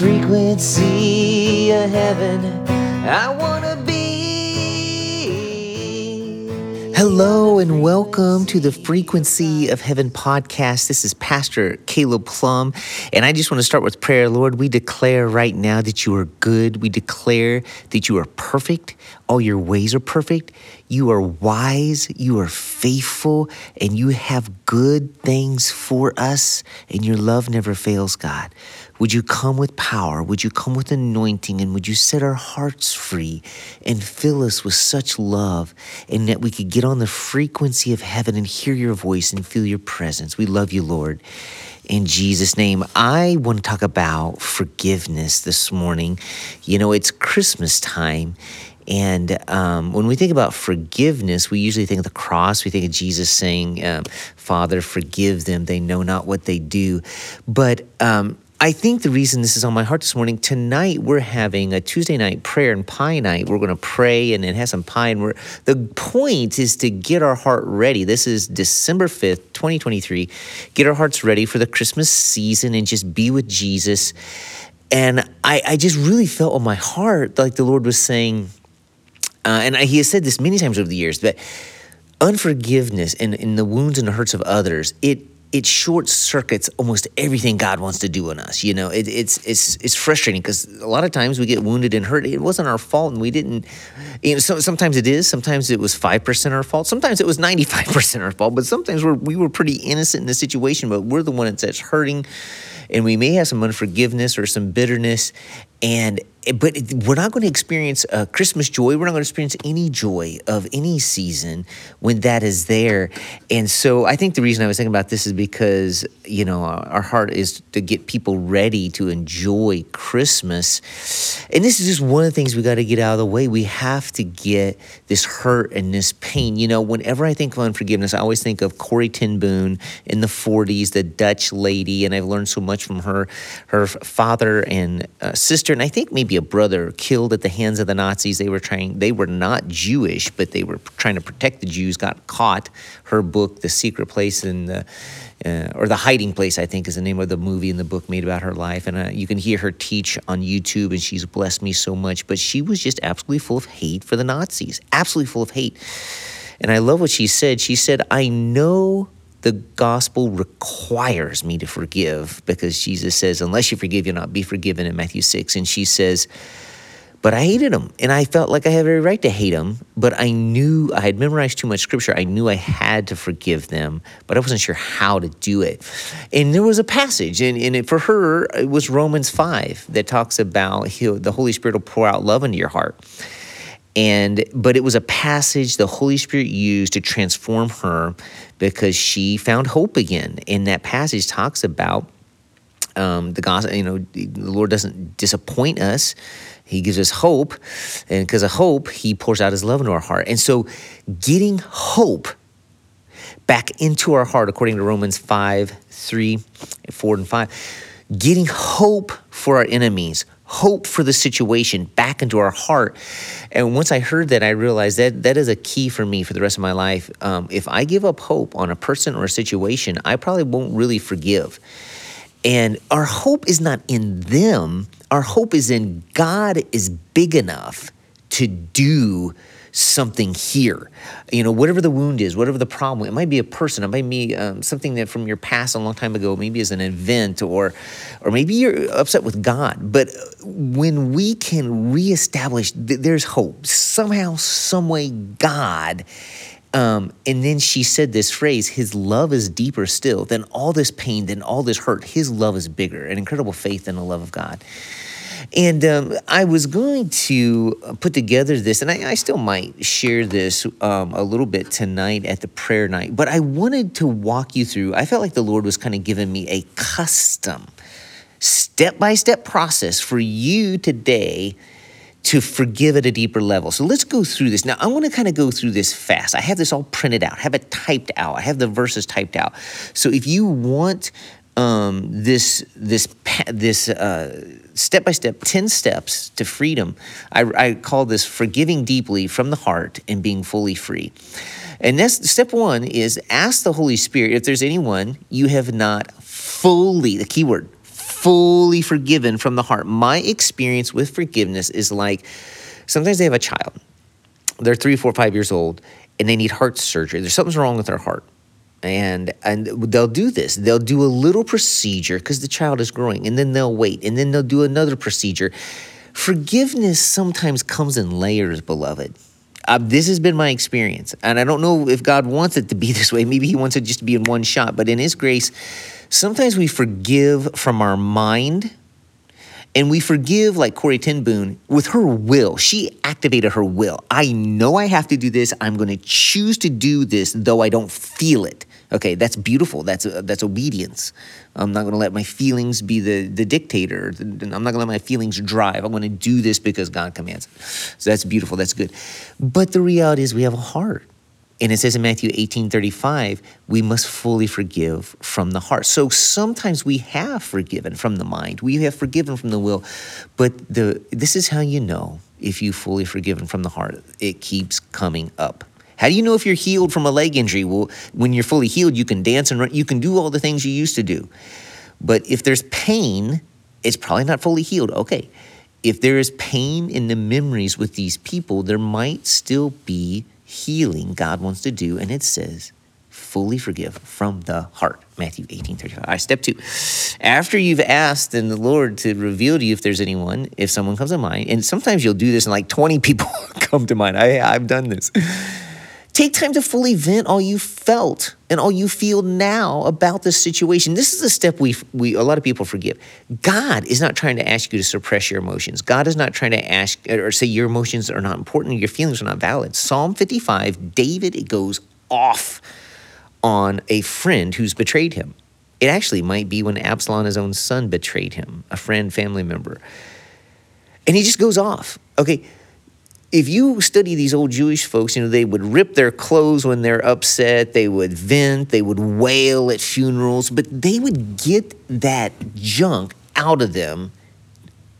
frequency of heaven I wanna be. Hello and welcome to the Frequency of Heaven podcast. This is Pastor Caleb Plum, and I just want to start with prayer. Lord, we declare right now that you are good. We declare that you are perfect. All your ways are perfect. You are wise. You are faithful, and you have good things for us, and your love never fails, God. Would you come with power? Would you come with anointing? And would you set our hearts free and fill us with such love and that we could get on the frequency of heaven and hear your voice and feel your presence? We love you, Lord. In Jesus' name, I want to talk about forgiveness this morning. You know, it's Christmas time. And um, when we think about forgiveness, we usually think of the cross. We think of Jesus saying, um, Father, forgive them. They know not what they do. But um, I think the reason this is on my heart this morning, tonight we're having a Tuesday night prayer and pie night. We're going to pray and then have some pie. And we're, the point is to get our heart ready. This is December 5th, 2023. Get our hearts ready for the Christmas season and just be with Jesus. And I, I just really felt on my heart like the Lord was saying, uh, and I, He has said this many times over the years, but unforgiveness and, and the wounds and the hurts of others, it it short circuits almost everything God wants to do in us. You know, it, it's it's it's frustrating because a lot of times we get wounded and hurt. It wasn't our fault, and we didn't. You know, so, sometimes it is. Sometimes it was five percent our fault. Sometimes it was ninety five percent our fault. But sometimes we're, we were pretty innocent in the situation, but we're the one that's hurting, and we may have some unforgiveness or some bitterness, and but we're not going to experience uh, Christmas joy. We're not going to experience any joy of any season when that is there. And so I think the reason I was thinking about this is because, you know, our heart is to get people ready to enjoy Christmas. And this is just one of the things we got to get out of the way. We have to get this hurt and this pain. You know, whenever I think of unforgiveness, I always think of Corrie ten in the 40s, the Dutch lady. And I've learned so much from her, her father and uh, sister. And I think maybe a brother killed at the hands of the Nazis. They were trying, they were not Jewish, but they were trying to protect the Jews, got caught. Her book, The Secret Place in the, uh, or The Hiding Place, I think is the name of the movie in the book made about her life. And uh, you can hear her teach on YouTube, and she's blessed me so much. But she was just absolutely full of hate for the Nazis, absolutely full of hate. And I love what she said. She said, I know the gospel requires me to forgive because Jesus says, unless you forgive, you'll not be forgiven in Matthew 6. And she says, but I hated him and I felt like I had every right to hate him, but I knew I had memorized too much scripture. I knew I had to forgive them, but I wasn't sure how to do it. And there was a passage, and, and it, for her, it was Romans 5 that talks about the Holy Spirit will pour out love into your heart and but it was a passage the holy spirit used to transform her because she found hope again. And that passage talks about um, the gospel you know the lord doesn't disappoint us. He gives us hope. And because of hope he pours out his love into our heart. And so getting hope back into our heart according to romans 5 3 4 and 5 getting hope for our enemies hope for the situation back into our heart. And once I heard that, I realized that that is a key for me for the rest of my life. Um, if I give up hope on a person or a situation, I probably won't really forgive. And our hope is not in them, our hope is in God is big enough to do something here. You know, whatever the wound is, whatever the problem, it might be a person, it might be um, something that from your past a long time ago, maybe as an event, or, or maybe you're upset with God. But when we can reestablish, th- there's hope. Somehow, some way, God. Um, and then she said this phrase, his love is deeper still than all this pain, than all this hurt. His love is bigger, an incredible faith in the love of God. And um, I was going to put together this, and I, I still might share this um, a little bit tonight at the prayer night, but I wanted to walk you through. I felt like the Lord was kind of giving me a custom, step by step process for you today to forgive at a deeper level. So let's go through this. Now, I want to kind of go through this fast. I have this all printed out, I have it typed out, I have the verses typed out. So if you want um, this this this step by step, ten steps to freedom. I, I call this forgiving deeply from the heart and being fully free. And that's step one is ask the Holy Spirit if there's anyone you have not fully the key word fully forgiven from the heart. My experience with forgiveness is like sometimes they have a child, they're three, four, five years old, and they need heart surgery. There's something's wrong with their heart. And and they'll do this. They'll do a little procedure because the child is growing, and then they'll wait, and then they'll do another procedure. Forgiveness sometimes comes in layers, beloved. Uh, this has been my experience, and I don't know if God wants it to be this way. Maybe He wants it just to be in one shot, but in His grace, sometimes we forgive from our mind and we forgive, like Corrie ten Boom, with her will. She activated her will. I know I have to do this. I'm going to choose to do this, though I don't feel it. Okay, that's beautiful. That's uh, that's obedience. I'm not going to let my feelings be the the dictator. I'm not going to let my feelings drive. I'm going to do this because God commands. So that's beautiful. That's good. But the reality is, we have a heart. And it says in Matthew 18 35, we must fully forgive from the heart. So sometimes we have forgiven from the mind, we have forgiven from the will, but the this is how you know if you fully forgiven from the heart. It keeps coming up. How do you know if you're healed from a leg injury? Well, when you're fully healed, you can dance and run, you can do all the things you used to do. But if there's pain, it's probably not fully healed. Okay. If there is pain in the memories with these people, there might still be healing God wants to do. And it says, fully forgive from the heart. Matthew 18 35. All right, step two. After you've asked and the Lord to reveal to you if there's anyone, if someone comes to mind, and sometimes you'll do this and like 20 people come to mind. I, I've done this. Take time to fully vent all you felt and all you feel now about this situation. This is a step we, we a lot of people forgive. God is not trying to ask you to suppress your emotions. God is not trying to ask or say your emotions are not important, your feelings are not valid. Psalm 55, David it goes off on a friend who's betrayed him. It actually might be when Absalom, his own son, betrayed him, a friend, family member. And he just goes off. Okay, if you study these old Jewish folks, you know, they would rip their clothes when they're upset, they would vent, they would wail at funerals, but they would get that junk out of them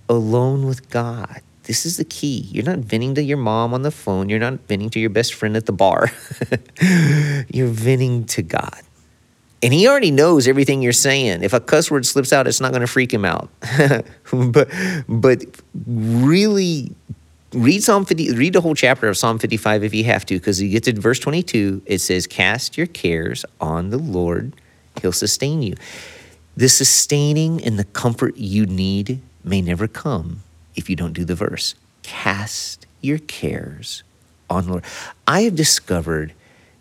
alone with God. This is the key. You're not venting to your mom on the phone, you're not venting to your best friend at the bar. you're venting to God. And he already knows everything you're saying. If a cuss word slips out, it's not going to freak him out. but but really read Psalm 50, read the whole chapter of Psalm 55 if you have to, because you get to verse 22, it says, Cast your cares on the Lord, He'll sustain you. The sustaining and the comfort you need may never come if you don't do the verse. Cast your cares on the Lord. I have discovered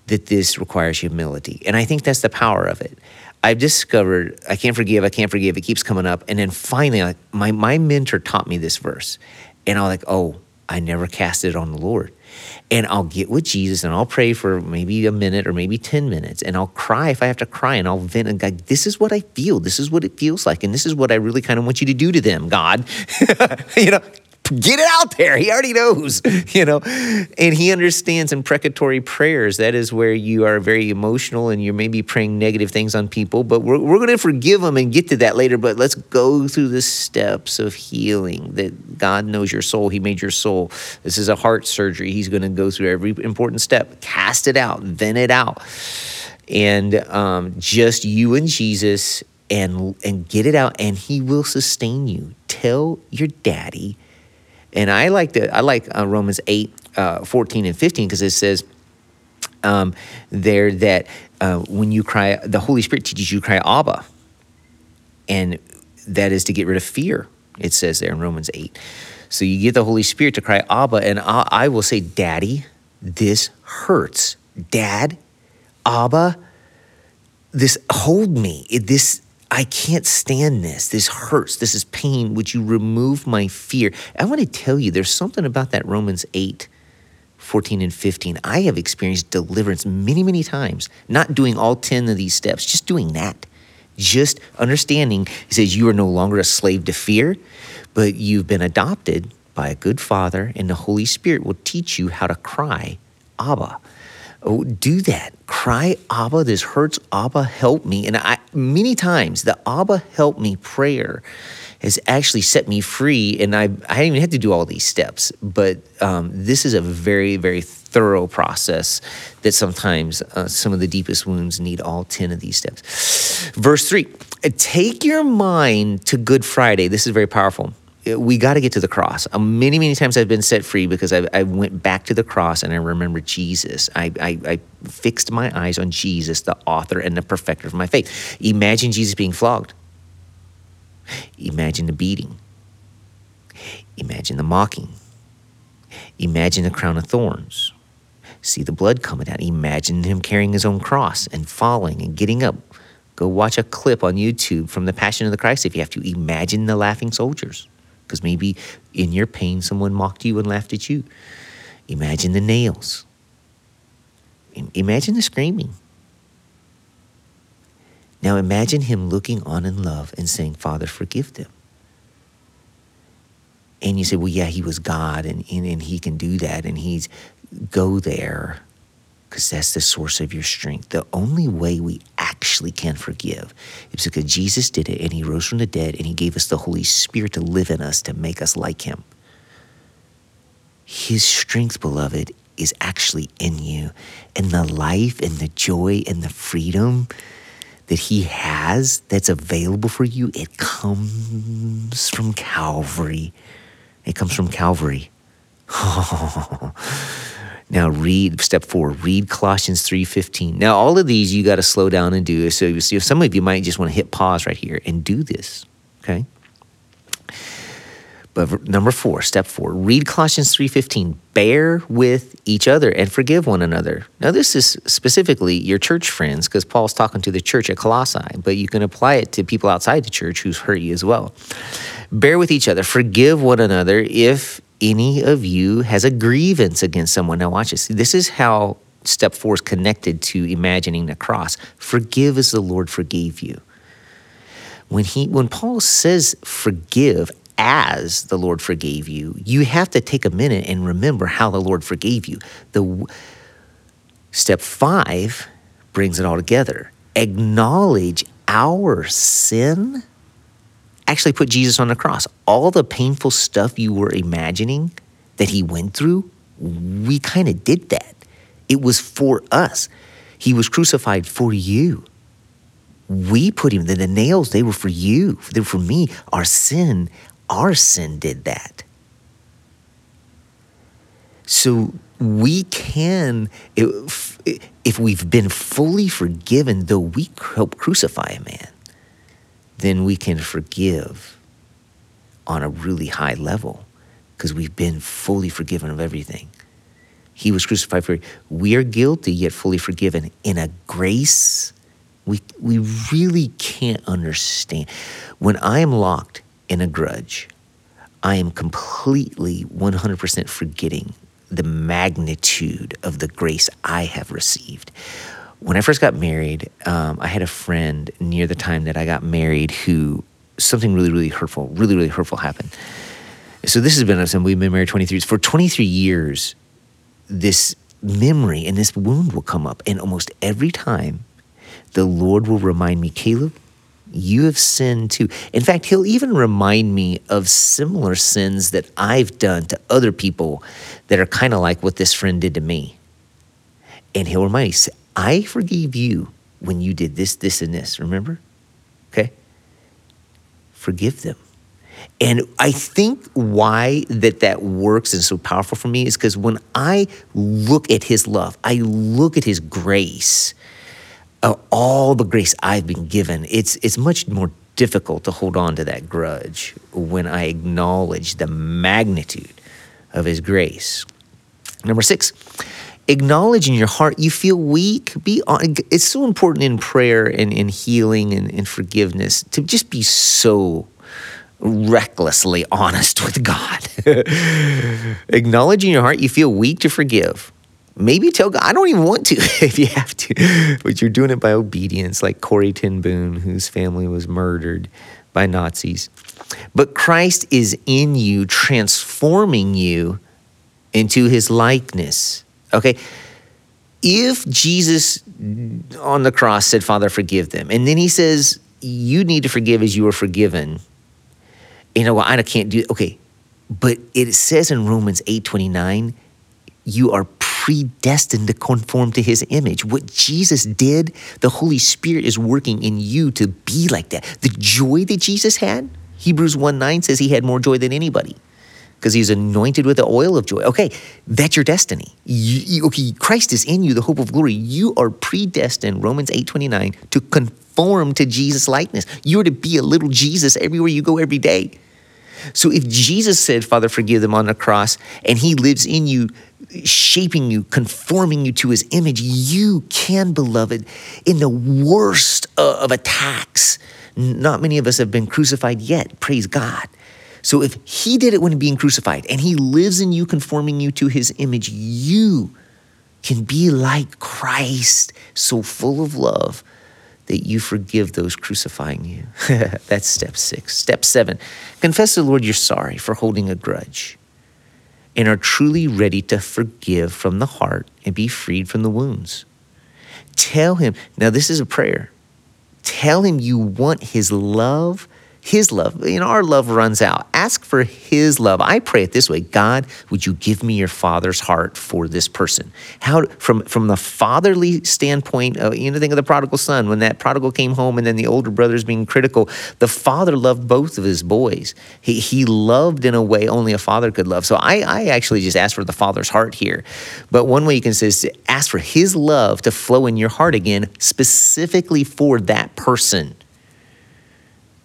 that this requires humility, and I think that's the power of it. I've discovered I can't forgive, I can't forgive. It keeps coming up, and then finally, my my mentor taught me this verse, and I'm like, oh, I never cast it on the Lord. And I'll get with Jesus and I'll pray for maybe a minute or maybe 10 minutes and I'll cry if I have to cry and I'll vent and this is what I feel. This is what it feels like. And this is what I really kind of want you to do to them, God. you know, get it out there. He already knows, you know, and he understands imprecatory prayers. That is where you are very emotional and you're maybe praying negative things on people, but we're, we're going to forgive them and get to that later. But let's go through the steps of healing that God knows your soul. He made your soul. This is a heart surgery. He's going to go through every important step, cast it out, vent it out. And um, just you and Jesus and and get it out and he will sustain you. Tell your daddy and I like the I like uh, Romans 8, uh, 14 and 15 because it says um, there that uh, when you cry, the Holy Spirit teaches you cry Abba. And that is to get rid of fear, it says there in Romans 8. So you get the Holy Spirit to cry Abba, and I, I will say, Daddy, this hurts. Dad, Abba, this hold me. This I can't stand this. This hurts. This is pain. Would you remove my fear? I want to tell you, there's something about that Romans 8, 14, and 15. I have experienced deliverance many, many times, not doing all 10 of these steps, just doing that. Just understanding, he says, you are no longer a slave to fear, but you've been adopted by a good father, and the Holy Spirit will teach you how to cry, Abba. Oh, do that. Cry, Abba, this hurts. Abba, help me. And I many times the Abba help me prayer has actually set me free. And I, I didn't even have to do all these steps, but um, this is a very, very thorough process that sometimes uh, some of the deepest wounds need all 10 of these steps. Verse 3 Take your mind to Good Friday. This is very powerful we got to get to the cross. Uh, many, many times I've been set free because I, I went back to the cross and I remember Jesus. I, I, I, fixed my eyes on Jesus, the author and the perfecter of my faith. Imagine Jesus being flogged. Imagine the beating. Imagine the mocking. Imagine the crown of thorns. See the blood coming out. Imagine him carrying his own cross and falling and getting up. Go watch a clip on YouTube from the Passion of the Christ if you have to. Imagine the laughing soldiers because maybe in your pain someone mocked you and laughed at you. Imagine the nails. Imagine the screaming. Now imagine him looking on in love and saying, Father, forgive them. And you say, well, yeah, he was God and, and, and he can do that and he's go there because that's the source of your strength. The only way we actually can forgive is because Jesus did it and he rose from the dead and he gave us the Holy Spirit to live in us to make us like him. His strength, beloved, is actually in you. And the life and the joy and the freedom that he has that's available for you, it comes from Calvary. It comes from Calvary. Now read step four, read Colossians 3.15. Now all of these you got to slow down and do. So some of you might just want to hit pause right here and do this. Okay. But number four, step four, read Colossians 3.15. Bear with each other and forgive one another. Now this is specifically your church friends, because Paul's talking to the church at Colossae, but you can apply it to people outside the church who's hurt you as well. Bear with each other, forgive one another if any of you has a grievance against someone. Now, watch this. This is how step four is connected to imagining the cross. Forgive as the Lord forgave you. When he when Paul says forgive as the Lord forgave you, you have to take a minute and remember how the Lord forgave you. The step 5 brings it all together. Acknowledge our sin actually put Jesus on the cross. All the painful stuff you were imagining that he went through, we kind of did that. It was for us. He was crucified for you. We put him, the, the nails, they were for you, they were for me. Our sin, our sin did that. So we can, if, if we've been fully forgiven, though we help crucify a man, then we can forgive on a really high level because we've been fully forgiven of everything. He was crucified for we are guilty yet fully forgiven in a grace we we really can't understand. When I am locked in a grudge, I am completely 100% forgetting the magnitude of the grace I have received when I first got married, um, I had a friend near the time that I got married who something really, really hurtful, really, really hurtful happened. So this has been us, we've been married 23 years. For 23 years, this memory and this wound will come up, and almost every time, the Lord will remind me, Caleb, you have sinned too. In fact, He'll even remind me of similar sins that I've done to other people that are kind of like what this friend did to me. And He'll remind me, I forgave you when you did this, this, and this. Remember? Okay? Forgive them. And I think why that that works and so powerful for me is because when I look at his love, I look at his grace, uh, all the grace I've been given, it's, it's much more difficult to hold on to that grudge when I acknowledge the magnitude of his grace. Number six, acknowledge in your heart you feel weak be on it's so important in prayer and in healing and in forgiveness to just be so recklessly honest with god. Acknowledge in your heart you feel weak to forgive. Maybe tell god i don't even want to if you have to. But you're doing it by obedience like Corrie ten whose family was murdered by nazis. But christ is in you transforming you into his likeness Okay? If Jesus on the cross said, Father, forgive them, and then he says, You need to forgive as you are forgiven, You know, well, I can't do okay. But it says in Romans 8 29, you are predestined to conform to his image. What Jesus did, the Holy Spirit is working in you to be like that. The joy that Jesus had, Hebrews 1 9 says he had more joy than anybody because he's anointed with the oil of joy. Okay, that's your destiny. You, you, okay, Christ is in you, the hope of glory. You are predestined, Romans 8 29, to conform to Jesus' likeness. You're to be a little Jesus everywhere you go every day. So if Jesus said, Father, forgive them on the cross, and he lives in you, shaping you, conforming you to his image, you can, beloved, in the worst of attacks. Not many of us have been crucified yet, praise God. So if he did it when being crucified and he lives in you, conforming you to his image, you can be like Christ, so full of love that you forgive those crucifying you. That's step six. Step seven, confess to the Lord you're sorry for holding a grudge and are truly ready to forgive from the heart and be freed from the wounds. Tell him, now this is a prayer. Tell him you want his love his love. You know, our love runs out. Ask for His love. I pray it this way God, would you give me your Father's heart for this person? How, from, from the fatherly standpoint, of, you know, think of the prodigal son. When that prodigal came home and then the older brothers being critical, the father loved both of his boys. He, he loved in a way only a father could love. So I, I actually just ask for the Father's heart here. But one way you can say is to ask for His love to flow in your heart again, specifically for that person.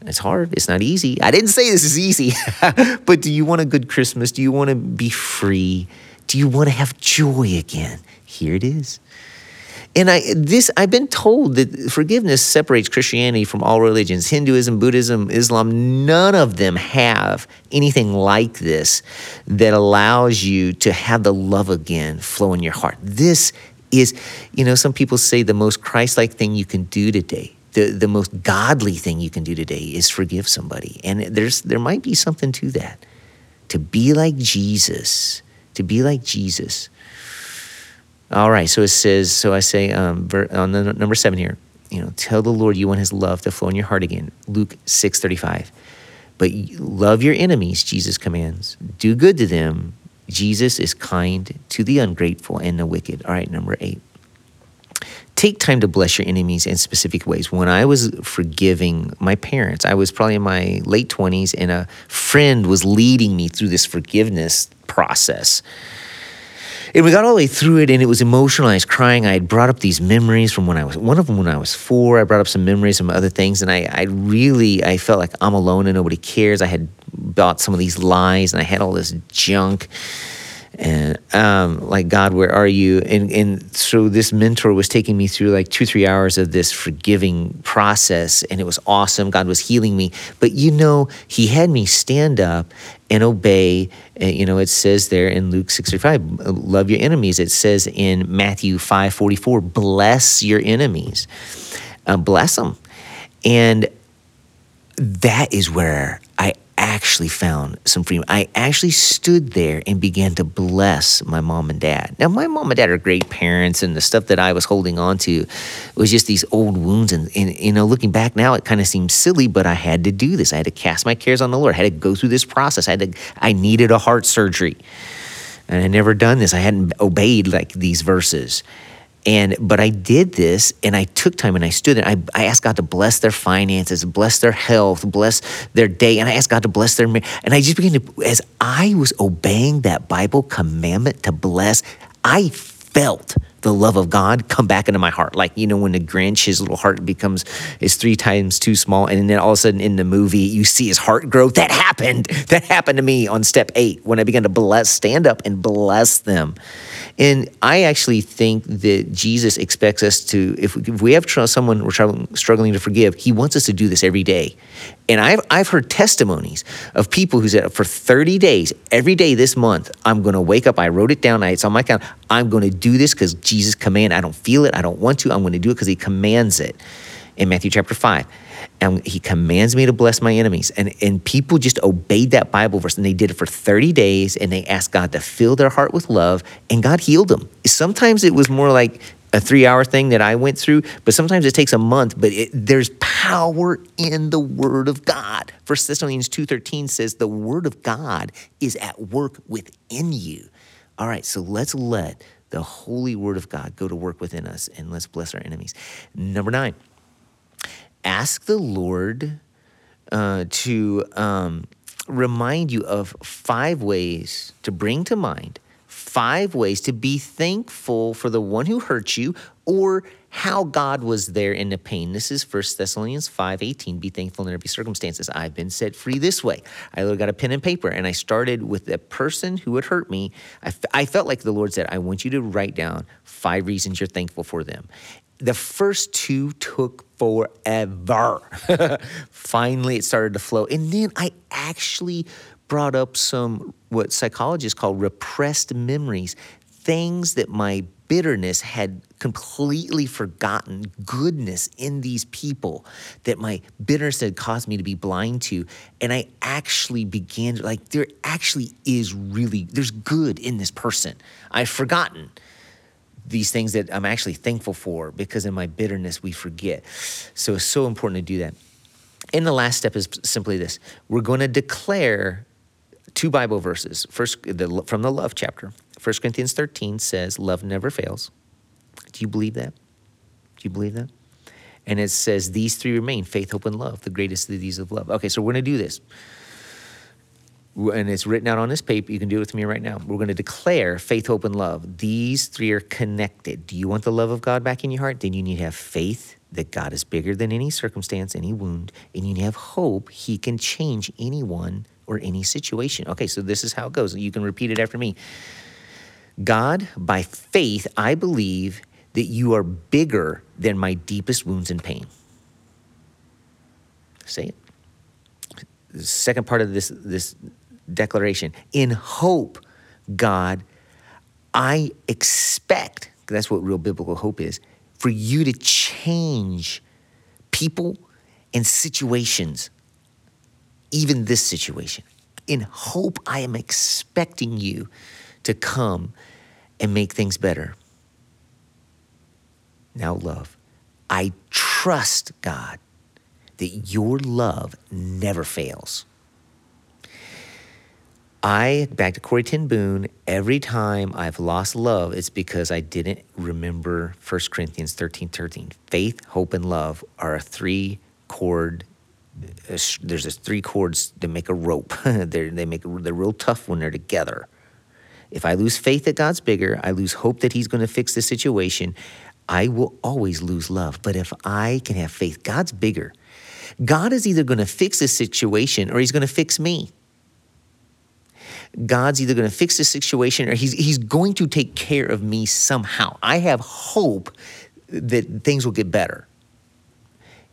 It's hard. It's not easy. I didn't say this is easy. but do you want a good Christmas? Do you want to be free? Do you want to have joy again? Here it is. And I this I've been told that forgiveness separates Christianity from all religions. Hinduism, Buddhism, Islam, none of them have anything like this that allows you to have the love again flow in your heart. This is, you know, some people say the most Christ-like thing you can do today the, the most godly thing you can do today is forgive somebody. And there's there might be something to that. To be like Jesus. To be like Jesus. All right, so it says, so I say um, on the number seven here, you know, tell the Lord you want his love to flow in your heart again. Luke 6 35. But love your enemies, Jesus commands. Do good to them. Jesus is kind to the ungrateful and the wicked. All right, number eight take time to bless your enemies in specific ways. When I was forgiving my parents, I was probably in my late 20s, and a friend was leading me through this forgiveness process. And we got all the way through it, and it was emotional. I was crying. I had brought up these memories from when I was one of them when I was four. I brought up some memories, some other things, and I, I really I felt like I'm alone and nobody cares. I had bought some of these lies, and I had all this junk and um, like God, where are you? And and so this mentor was taking me through like two three hours of this forgiving process, and it was awesome. God was healing me, but you know, He had me stand up and obey. You know, it says there in Luke six five, love your enemies. It says in Matthew five forty four, bless your enemies, uh, bless them, and that is where actually found some freedom. I actually stood there and began to bless my mom and dad. Now, my mom and dad are great parents, and the stuff that I was holding on to was just these old wounds. And, and you know, looking back now, it kind of seems silly, but I had to do this. I had to cast my cares on the Lord. I had to go through this process. I had to. I needed a heart surgery, and I had never done this. I hadn't obeyed like these verses. And but I did this and I took time and I stood there. I, I asked God to bless their finances, bless their health, bless their day. And I asked God to bless their and I just began to as I was obeying that Bible commandment to bless, I felt the love of God come back into my heart. Like, you know, when the Grinch, his little heart becomes is three times too small. And then all of a sudden in the movie, you see his heart grow. That happened. That happened to me on step eight when I began to bless, stand up and bless them. And I actually think that Jesus expects us to, if we, have someone we're struggling to forgive, he wants us to do this every day. And I've, I've heard testimonies of people who said, for 30 days, every day this month, I'm going to wake up. I wrote it down. I It's on my account. I'm going to do this because Jesus commanded. I don't feel it. I don't want to. I'm going to do it because he commands it in Matthew chapter 5 and he commands me to bless my enemies. And, and people just obeyed that Bible verse and they did it for 30 days and they asked God to fill their heart with love and God healed them. Sometimes it was more like a three hour thing that I went through, but sometimes it takes a month. But it, there's power in the Word of God. First Thessalonians two thirteen says the Word of God is at work within you. All right, so let's let the holy Word of God go to work within us, and let's bless our enemies. Number nine, ask the Lord uh, to um, remind you of five ways to bring to mind five ways to be thankful for the one who hurt you or how God was there in the pain. This is 1 Thessalonians 5:18. Be thankful in every circumstances. I've been set free this way. I got a pen and paper and I started with the person who had hurt me. I, f- I felt like the Lord said, I want you to write down five reasons you're thankful for them. The first two took forever. Finally, it started to flow. And then I actually brought up some what psychologists call repressed memories, things that my bitterness had completely forgotten goodness in these people that my bitterness had caused me to be blind to and i actually began to like there actually is really there's good in this person i've forgotten these things that i'm actually thankful for because in my bitterness we forget so it's so important to do that and the last step is simply this we're going to declare two Bible verses. First, the, from the love chapter. 1 Corinthians 13 says, Love never fails. Do you believe that? Do you believe that? And it says, These three remain faith, hope, and love, the greatest of these of love. Okay, so we're going to do this. And it's written out on this paper. You can do it with me right now. We're going to declare faith, hope, and love. These three are connected. Do you want the love of God back in your heart? Then you need to have faith that God is bigger than any circumstance, any wound, and you need to have hope He can change anyone or any situation. Okay, so this is how it goes. You can repeat it after me. God, by faith, I believe that you are bigger than my deepest wounds and pain. Say it. The second part of this, this declaration in hope, God, I expect, that's what real biblical hope is, for you to change people and situations even this situation. In hope, I am expecting you to come and make things better. Now, love. I trust, God, that your love never fails. I, back to Corrie ten Boom, every time I've lost love, it's because I didn't remember 1 Corinthians 13 13. Faith, hope, and love are a three chord uh, there's this three chords that make a rope. they they make they're real tough when they're together. If I lose faith that God's bigger, I lose hope that He's going to fix the situation. I will always lose love. But if I can have faith, God's bigger. God is either going to fix the situation or He's going to fix me. God's either going to fix the situation or he's, he's going to take care of me somehow. I have hope that things will get better.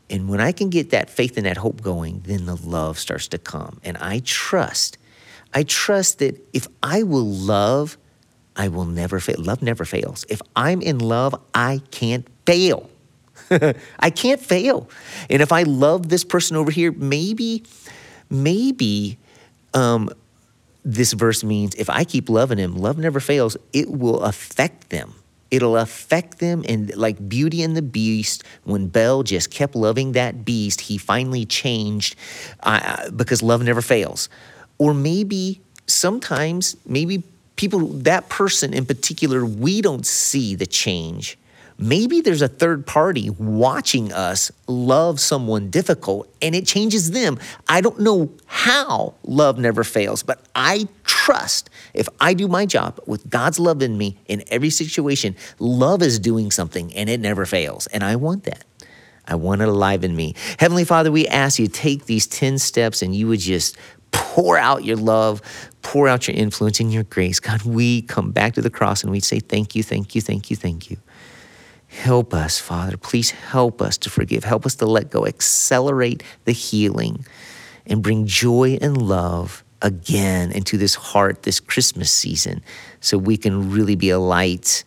And when I can get that faith and that hope going, then the love starts to come. And I trust, I trust that if I will love, I will never fail. Love never fails. If I'm in love, I can't fail. I can't fail. And if I love this person over here, maybe, maybe um, this verse means if I keep loving him, love never fails, it will affect them. It'll affect them and like beauty and the beast when belle just kept loving that beast he finally changed uh, because love never fails. Or maybe sometimes maybe people that person in particular we don't see the change maybe there's a third party watching us love someone difficult and it changes them. I don't know how love never fails, but I trust if I do my job with God's love in me in every situation, love is doing something and it never fails. And I want that. I want it alive in me. Heavenly Father, we ask you take these 10 steps and you would just pour out your love, pour out your influence and your grace. God, we come back to the cross and we say, Thank you, thank you, thank you, thank you. Help us, Father. Please help us to forgive. Help us to let go. Accelerate the healing and bring joy and love again into this heart this Christmas season so we can really be a light.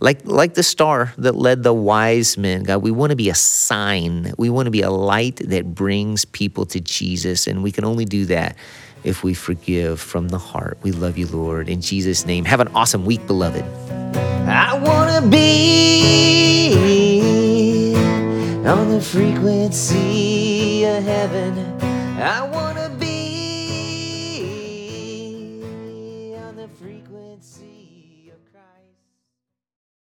Like, like the star that led the wise men, God, we want to be a sign. We want to be a light that brings people to Jesus. And we can only do that if we forgive from the heart. We love you, Lord. In Jesus' name, have an awesome week, beloved. I want to be on the frequency of heaven. I want